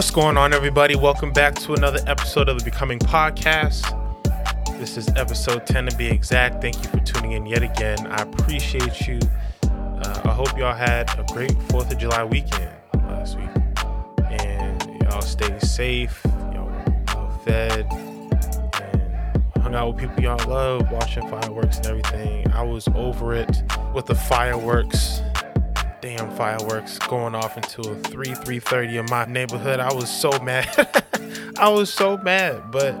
What's going on, everybody? Welcome back to another episode of the Becoming Podcast. This is episode 10 to be exact. Thank you for tuning in yet again. I appreciate you. Uh, I hope y'all had a great 4th of July weekend last week. And y'all stay safe, y'all fed, and hung out with people y'all love, watching fireworks and everything. I was over it with the fireworks damn fireworks going off until 3 3.30 in my neighborhood. I was so mad. I was so mad but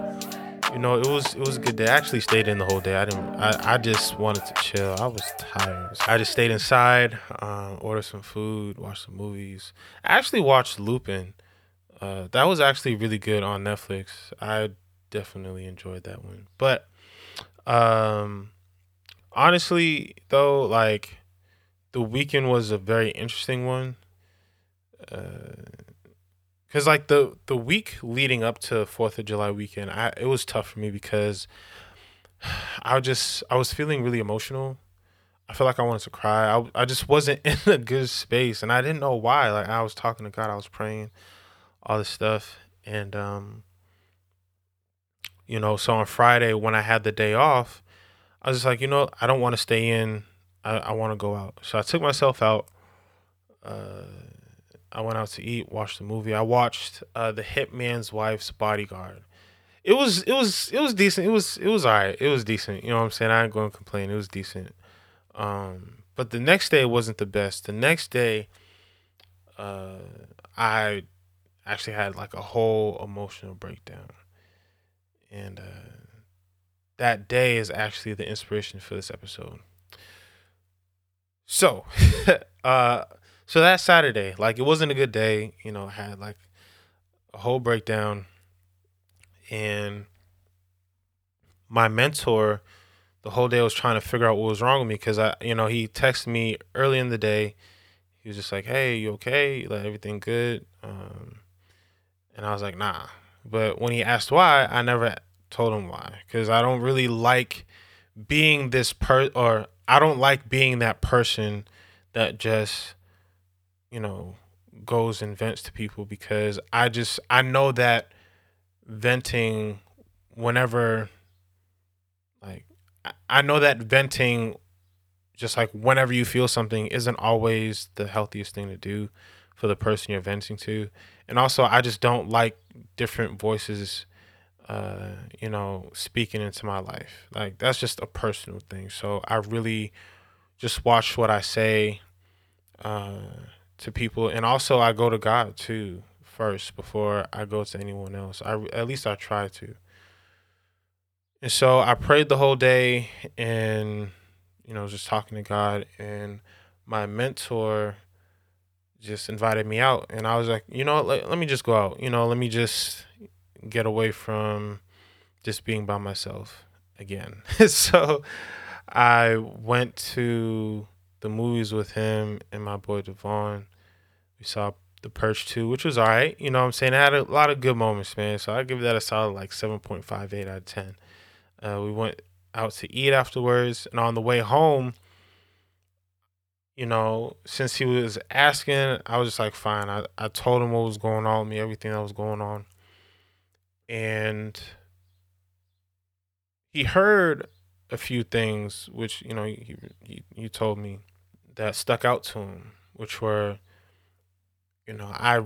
you know it was it was a good day. I actually stayed in the whole day. I didn't i, I just wanted to chill. I was tired. I just stayed inside um, ordered some food watched some movies. I actually watched lupin. Uh, that was actually really good on netflix. I definitely enjoyed that one. But um honestly though like the weekend was a very interesting one. Because uh, like the the week leading up to Fourth of July weekend, I it was tough for me because I just I was feeling really emotional. I felt like I wanted to cry. I I just wasn't in a good space, and I didn't know why. Like I was talking to God, I was praying, all this stuff, and um, you know, so on Friday when I had the day off, I was just like, you know, I don't want to stay in I, I want to go out. So I took myself out. Uh, I went out to eat, watched the movie. I watched uh, the Hitman's Wife's Bodyguard. It was it was it was decent. It was it was alright. It was decent. You know what I'm saying? I ain't going to complain. It was decent. Um, but the next day wasn't the best. The next day, uh, I actually had like a whole emotional breakdown, and uh, that day is actually the inspiration for this episode. So, uh, so that Saturday, like it wasn't a good day. You know, had like a whole breakdown, and my mentor, the whole day was trying to figure out what was wrong with me because I, you know, he texted me early in the day. He was just like, "Hey, you okay? Like everything good?" Um, and I was like, "Nah." But when he asked why, I never told him why because I don't really like being this per or I don't like being that person that just, you know, goes and vents to people because I just I know that venting whenever like I know that venting just like whenever you feel something isn't always the healthiest thing to do for the person you're venting to. And also I just don't like different voices uh, you know, speaking into my life. Like that's just a personal thing. So I really just watch what I say uh, to people, and also I go to God too first before I go to anyone else. I at least I try to. And so I prayed the whole day, and you know, just talking to God, and my mentor just invited me out, and I was like, you know, let, let me just go out. You know, let me just get away from just being by myself again. so I went to the movies with him and my boy Devon. We saw The Purge 2, which was all right. You know what I'm saying? I had a lot of good moments, man. So I give that a solid like 7.58 out of 10. Uh, we went out to eat afterwards. And on the way home, you know, since he was asking, I was just like, fine. I, I told him what was going on with me, everything that was going on and he heard a few things which you know he, he, he told me that stuck out to him which were you know i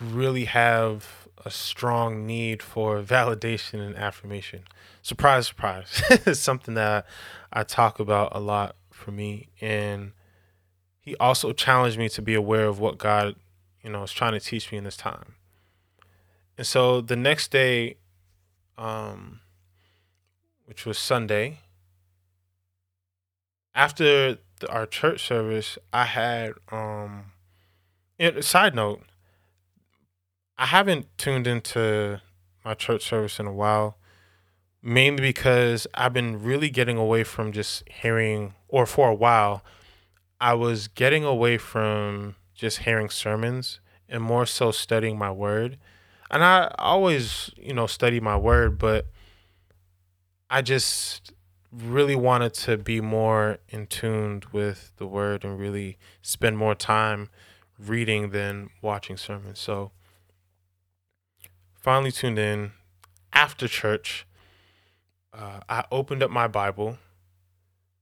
really have a strong need for validation and affirmation. Surprise surprise. It's something that i talk about a lot for me. And he also challenged me to be aware of what god you know is trying to teach me in this time and so the next day, um, which was Sunday, after the, our church service, I had um, it, side note, I haven't tuned into my church service in a while, mainly because I've been really getting away from just hearing, or for a while, I was getting away from just hearing sermons and more so studying my word and I always, you know, study my word, but I just really wanted to be more in tuned with the word and really spend more time reading than watching sermons. So finally tuned in after church. Uh, I opened up my Bible,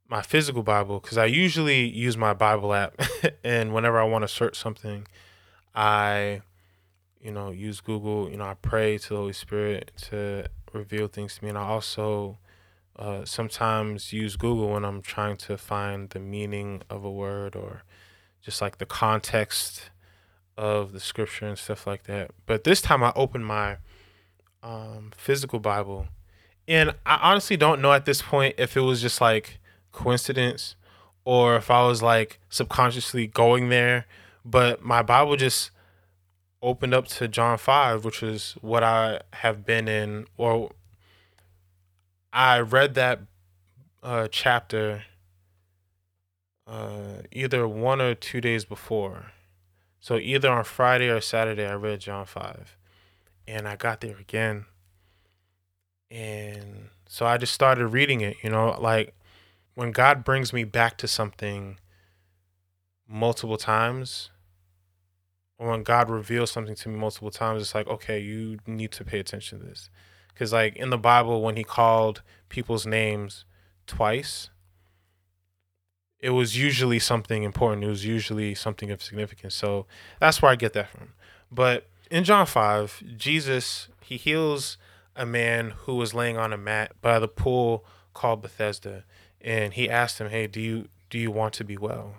my physical Bible, because I usually use my Bible app, and whenever I want to search something, I, you know, use Google. You know, I pray to the Holy Spirit to reveal things to me, and I also uh, sometimes use Google when I'm trying to find the meaning of a word or just like the context of the scripture and stuff like that. But this time I opened my um, physical Bible, and I honestly don't know at this point if it was just like coincidence or if I was like subconsciously going there. But my Bible just opened up to John 5, which is what I have been in, or I read that uh, chapter uh, either one or two days before. So either on Friday or Saturday, I read John 5. And I got there again. And so I just started reading it, you know, like when God brings me back to something multiple times, or when God reveals something to me multiple times, it's like, okay, you need to pay attention to this. Because, like, in the Bible, when he called people's names twice, it was usually something important. It was usually something of significance. So that's where I get that from. But in John 5, Jesus, he heals a man who was laying on a mat by the pool called Bethesda. And he asked him, Hey, do you do you want to be well?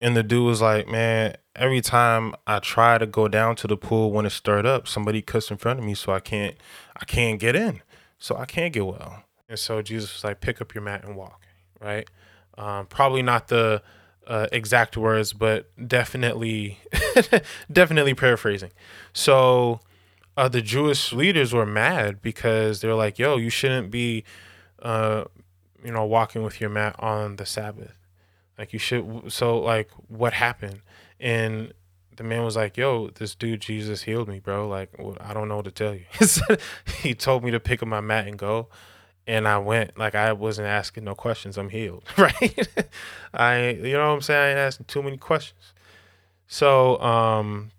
And the dude was like, Man, every time I try to go down to the pool when it's stirred up, somebody cuts in front of me so I can't I can't get in. So I can't get well. And so Jesus was like, Pick up your mat and walk, right? Um, probably not the uh, exact words, but definitely, definitely paraphrasing. So uh, the Jewish leaders were mad because they're like, "Yo, you shouldn't be, uh, you know, walking with your mat on the Sabbath. Like you should." So like, what happened? And the man was like, "Yo, this dude Jesus healed me, bro. Like, I don't know what to tell you." he told me to pick up my mat and go and I went like I wasn't asking no questions. I'm healed, right? I you know what I'm saying? I ain't asking too many questions. So, um,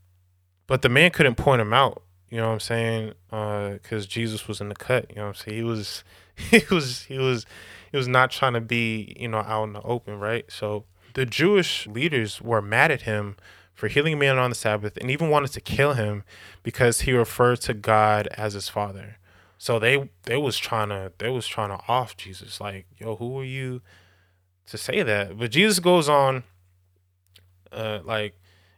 but the man couldn't point him out. You know what I'm saying? Because uh, Jesus was in the cut. You know what I'm saying? He was, he was, he was, he was not trying to be you know out in the open, right? So the Jewish leaders were mad at him for healing a man on the Sabbath and even wanted to kill him because he referred to God as his father. So they they was trying to they was trying to off Jesus like yo who are you to say that? But Jesus goes on uh like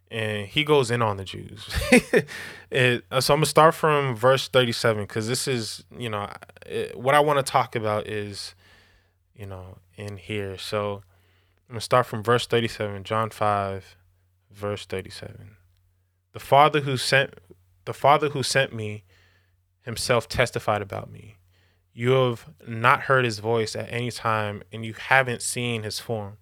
and he goes in on the Jews. it, uh, so I'm gonna start from verse 37 because this is you know it, what I want to talk about is you know in here. So I'm gonna start from verse 37, John 5, verse 37. The Father who sent the Father who sent me himself testified about me. You have not heard his voice at any time, and you haven't seen his form.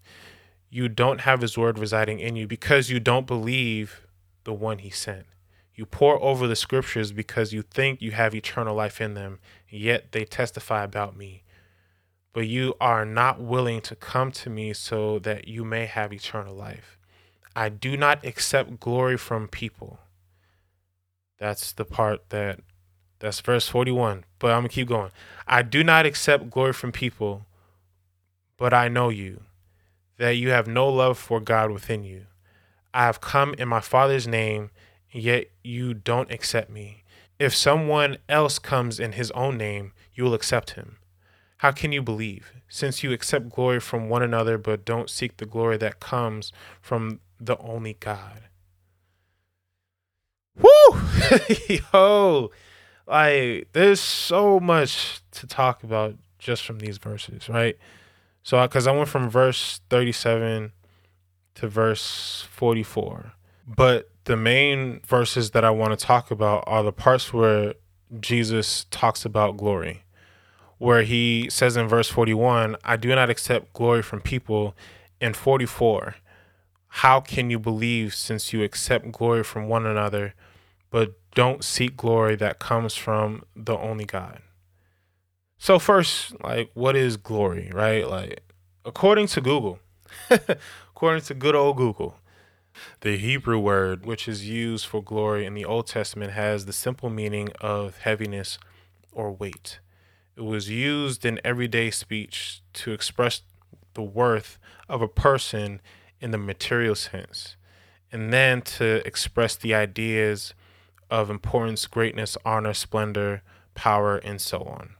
You don't have his word residing in you because you don't believe the one he sent. You pore over the scriptures because you think you have eternal life in them, yet they testify about me. But you are not willing to come to me so that you may have eternal life. I do not accept glory from people. That's the part that that's verse 41. But I'm going to keep going. I do not accept glory from people, but I know you, that you have no love for God within you. I have come in my Father's name, yet you don't accept me. If someone else comes in his own name, you will accept him. How can you believe, since you accept glory from one another, but don't seek the glory that comes from the only God? Woo! Yo, like there's so much to talk about just from these verses, right? So, because I went from verse 37 to verse 44, but the main verses that I want to talk about are the parts where Jesus talks about glory, where he says in verse 41, I do not accept glory from people. In 44, how can you believe since you accept glory from one another, but don't seek glory that comes from the only God. So first, like what is glory, right? Like according to Google, according to good old Google, The Hebrew word, which is used for glory in the Old Testament, has the simple meaning of heaviness or weight. It was used in everyday speech to express the worth of a person in the material sense, and then to express the ideas of importance, greatness, honor, splendor, power, and so on.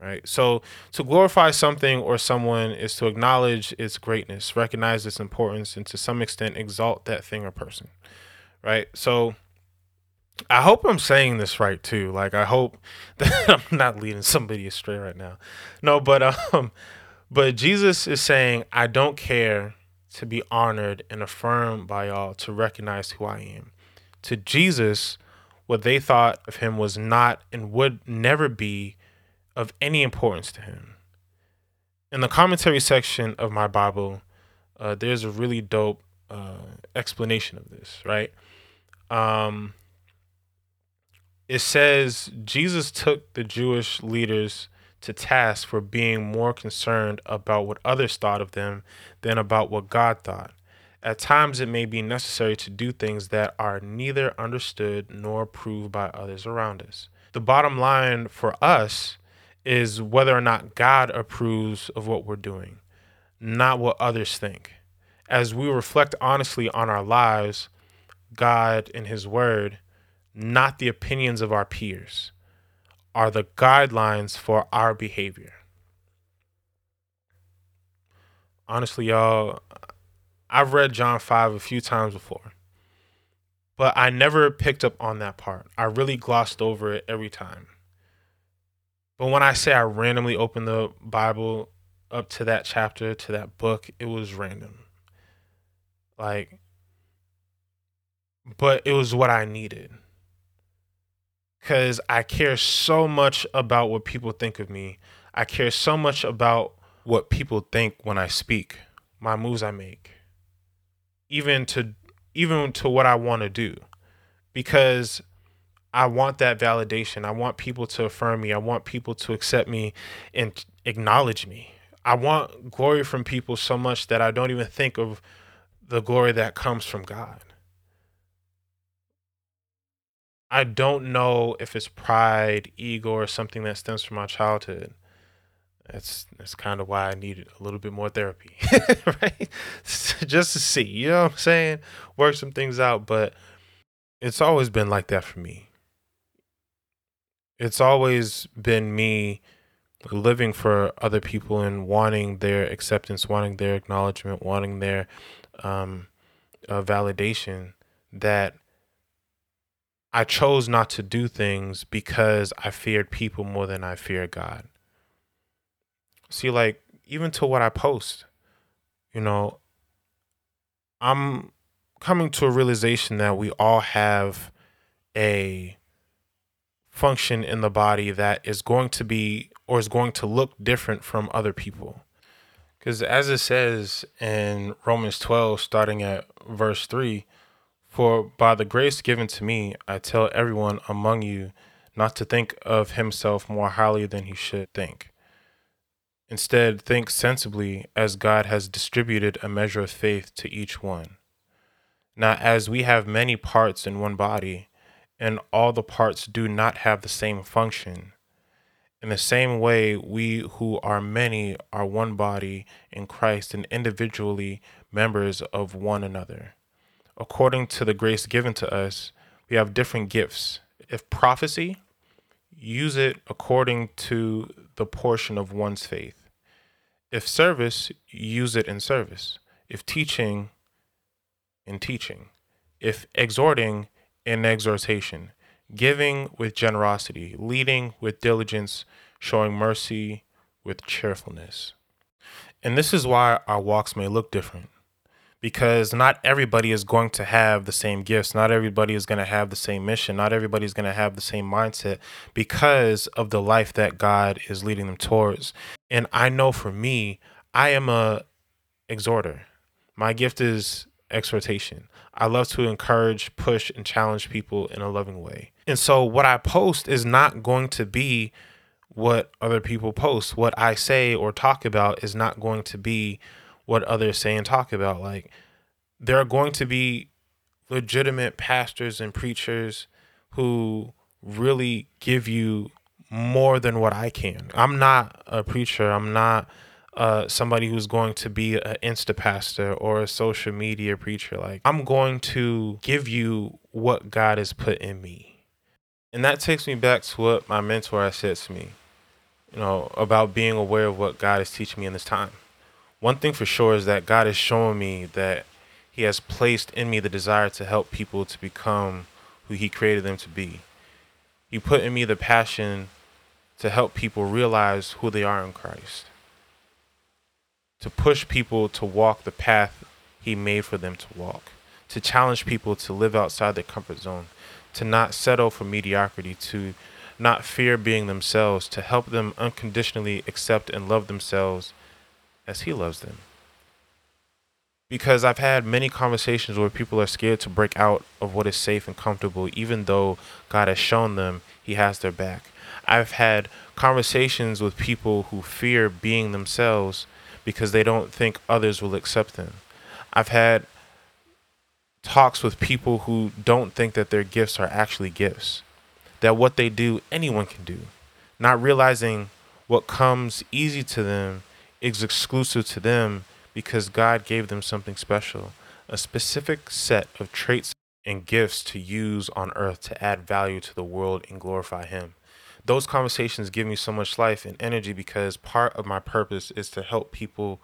Right? So, to glorify something or someone is to acknowledge its greatness, recognize its importance, and to some extent exalt that thing or person. Right? So, I hope I'm saying this right too. Like I hope that I'm not leading somebody astray right now. No, but um but Jesus is saying I don't care to be honored and affirmed by y'all to recognize who I am. To Jesus, what they thought of him was not and would never be of any importance to him. In the commentary section of my Bible, uh, there's a really dope uh, explanation of this, right? Um, it says Jesus took the Jewish leaders to task for being more concerned about what others thought of them than about what God thought. At times, it may be necessary to do things that are neither understood nor approved by others around us. The bottom line for us is whether or not God approves of what we're doing, not what others think. As we reflect honestly on our lives, God and His Word, not the opinions of our peers, are the guidelines for our behavior. Honestly, y'all, I've read John 5 a few times before, but I never picked up on that part. I really glossed over it every time. But when I say I randomly opened the Bible up to that chapter, to that book, it was random. Like, but it was what I needed because I care so much about what people think of me. I care so much about what people think when I speak, my moves I make, even to even to what I want to do, because I want that validation. I want people to affirm me. I want people to accept me and acknowledge me. I want glory from people so much that I don't even think of the glory that comes from God. I don't know if it's pride, ego, or something that stems from my childhood. That's that's kind of why I needed a little bit more therapy, right? Just to see, you know what I'm saying? Work some things out, but it's always been like that for me. It's always been me living for other people and wanting their acceptance, wanting their acknowledgement, wanting their um, uh, validation that I chose not to do things because I feared people more than I fear God. See, like, even to what I post, you know, I'm coming to a realization that we all have a function in the body that is going to be or is going to look different from other people. Because as it says in Romans 12, starting at verse 3, for by the grace given to me, I tell everyone among you not to think of himself more highly than he should think. Instead, think sensibly as God has distributed a measure of faith to each one. Now, as we have many parts in one body, and all the parts do not have the same function, in the same way, we who are many are one body in Christ and individually members of one another according to the grace given to us, we have different gifts. If prophecy, use it according to the portion of one's faith. If service, use it in service. If teaching, in teaching. If exhorting, in exhortation. Giving with generosity. Leading with diligence. Showing mercy with cheerfulness. And this is why our walks may look different because not everybody is going to have the same gifts. Not everybody is going to have the same mission. Not everybody is going to have the same mindset because of the life that God is leading them towards. And I know for me, I am a exhorter. My gift is exhortation. I love to encourage, push, and challenge people in a loving way. And so what I post is not going to be what other people post. What I say or talk about is not going to be what others say and talk about. Like there are going to be legitimate pastors and preachers who really give you more than what I can. I'm not a preacher. I'm not uh, somebody who's going to be an Insta pastor or a social media preacher. Like, I'm going to give you what God has put in me. And that takes me back to what my mentor has said to me, you know, about being aware of what God is teaching me in this time. One thing for sure is that God is showing me that He has placed in me the desire to help people to become who He created them to be. He put in me the passion to help people realize who they are in Christ, to push people to walk the path He made for them to walk, to challenge people to live outside their comfort zone, to not settle for mediocrity, to not fear being themselves, to help them unconditionally accept and love themselves as He loves them. Because I've had many conversations where people are scared to break out of what is safe and comfortable, even though God has shown them He has their back. I've had conversations with people who fear being themselves because they don't think others will accept them. I've had talks with people who don't think that their gifts are actually gifts, that what they do, anyone can do, not realizing what comes easy to them is exclusive to them because God gave them something special, a specific set of traits and gifts to use on earth to add value to the world and glorify Him. Those conversations give me so much life and energy because part of my purpose is to help people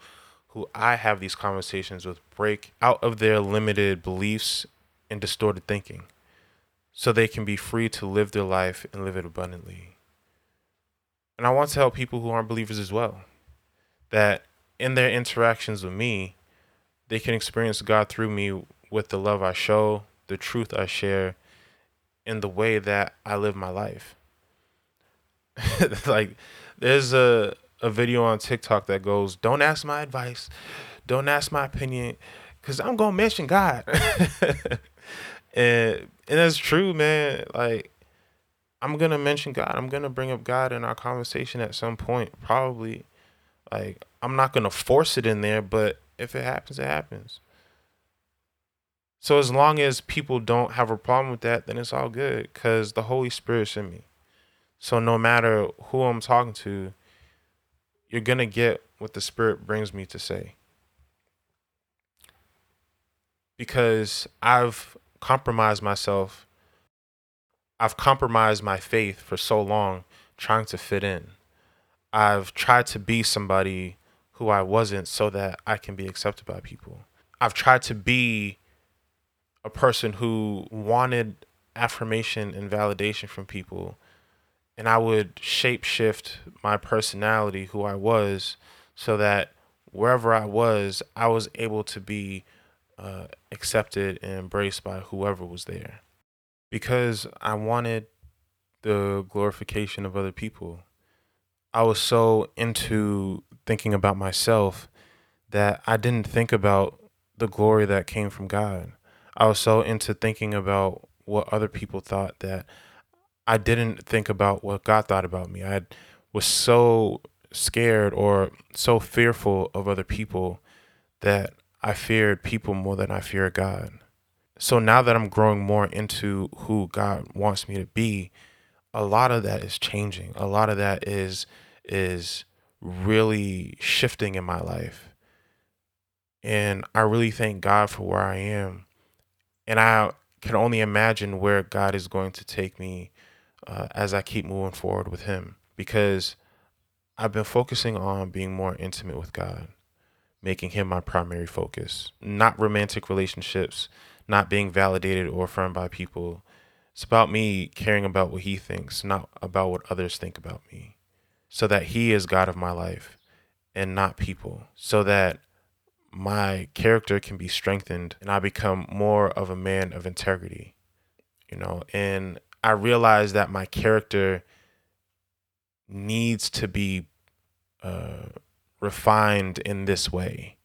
who I have these conversations with break out of their limited beliefs and distorted thinking so they can be free to live their life and live it abundantly. And I want to help people who aren't believers as well. That in their interactions with me, they can experience God through me with the love I show, the truth I share, and the way that I live my life. like there's a a video on TikTok that goes, "Don't ask my advice, don't ask my opinion, cause I'm gonna mention God." and and that's true, man. Like I'm gonna mention God. I'm gonna bring up God in our conversation at some point, probably. Like I'm not gonna force it in there, but if it happens, it happens. So as long as people don't have a problem with that, then it's all good, cause the Holy Spirit's in me. So no matter who I'm talking to, you're to get what the Spirit brings me to say. Because I've compromised myself, I've compromised my faith for so long trying to fit in. I've tried to be somebody who I wasn't so that I can be accepted by people. I've tried to be a person who wanted affirmation and validation from people and I would shape shift my personality, who I was, so that wherever I was, I was able to be uh, accepted and embraced by whoever was there. Because I wanted the glorification of other people. I was so into thinking about myself that I didn't think about the glory that came from God. I was so into thinking about what other people thought that I didn't think about what God thought about me. I was so scared or so fearful of other people that I feared people more than I feared God. So now that I'm growing more into who God wants me to be, a lot of that is changing. A lot of that is is really shifting in my life. And I really thank God for where I am. And I can only imagine where God is going to take me uh, as I keep moving forward with Him because I've been focusing on being more intimate with God, making Him my primary focus, not romantic relationships, not being validated or affirmed by people. It's about me caring about what He thinks, not about what others think about me, so that He is God of my life and not people, so that my character can be strengthened and I become more of a man of integrity, you know, and I realize that my character needs to be uh, refined in this way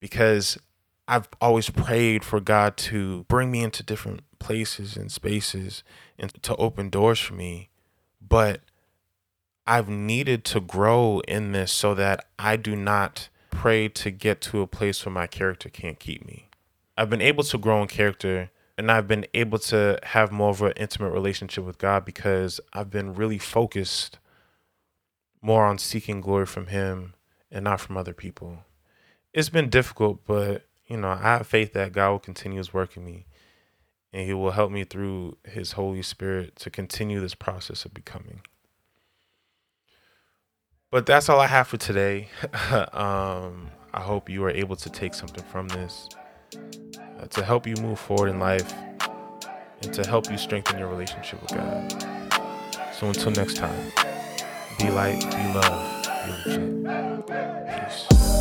because I've always prayed for God to bring me into different places and spaces and to open doors for me. But I've needed to grow in this so that I do not pray to get to a place where my character can't keep me. I've been able to grow in character and I've been able to have more of an intimate relationship with God because I've been really focused more on seeking glory from Him and not from other people. It's been difficult, but you know, I have faith that God will continue His work in me and He will help me through His Holy Spirit to continue this process of becoming. But that's all I have for today. um, I hope you are able to take something from this uh, to help you move forward in life and to help you strengthen your relationship with God. So until next time, be light, be love, be legit. Peace.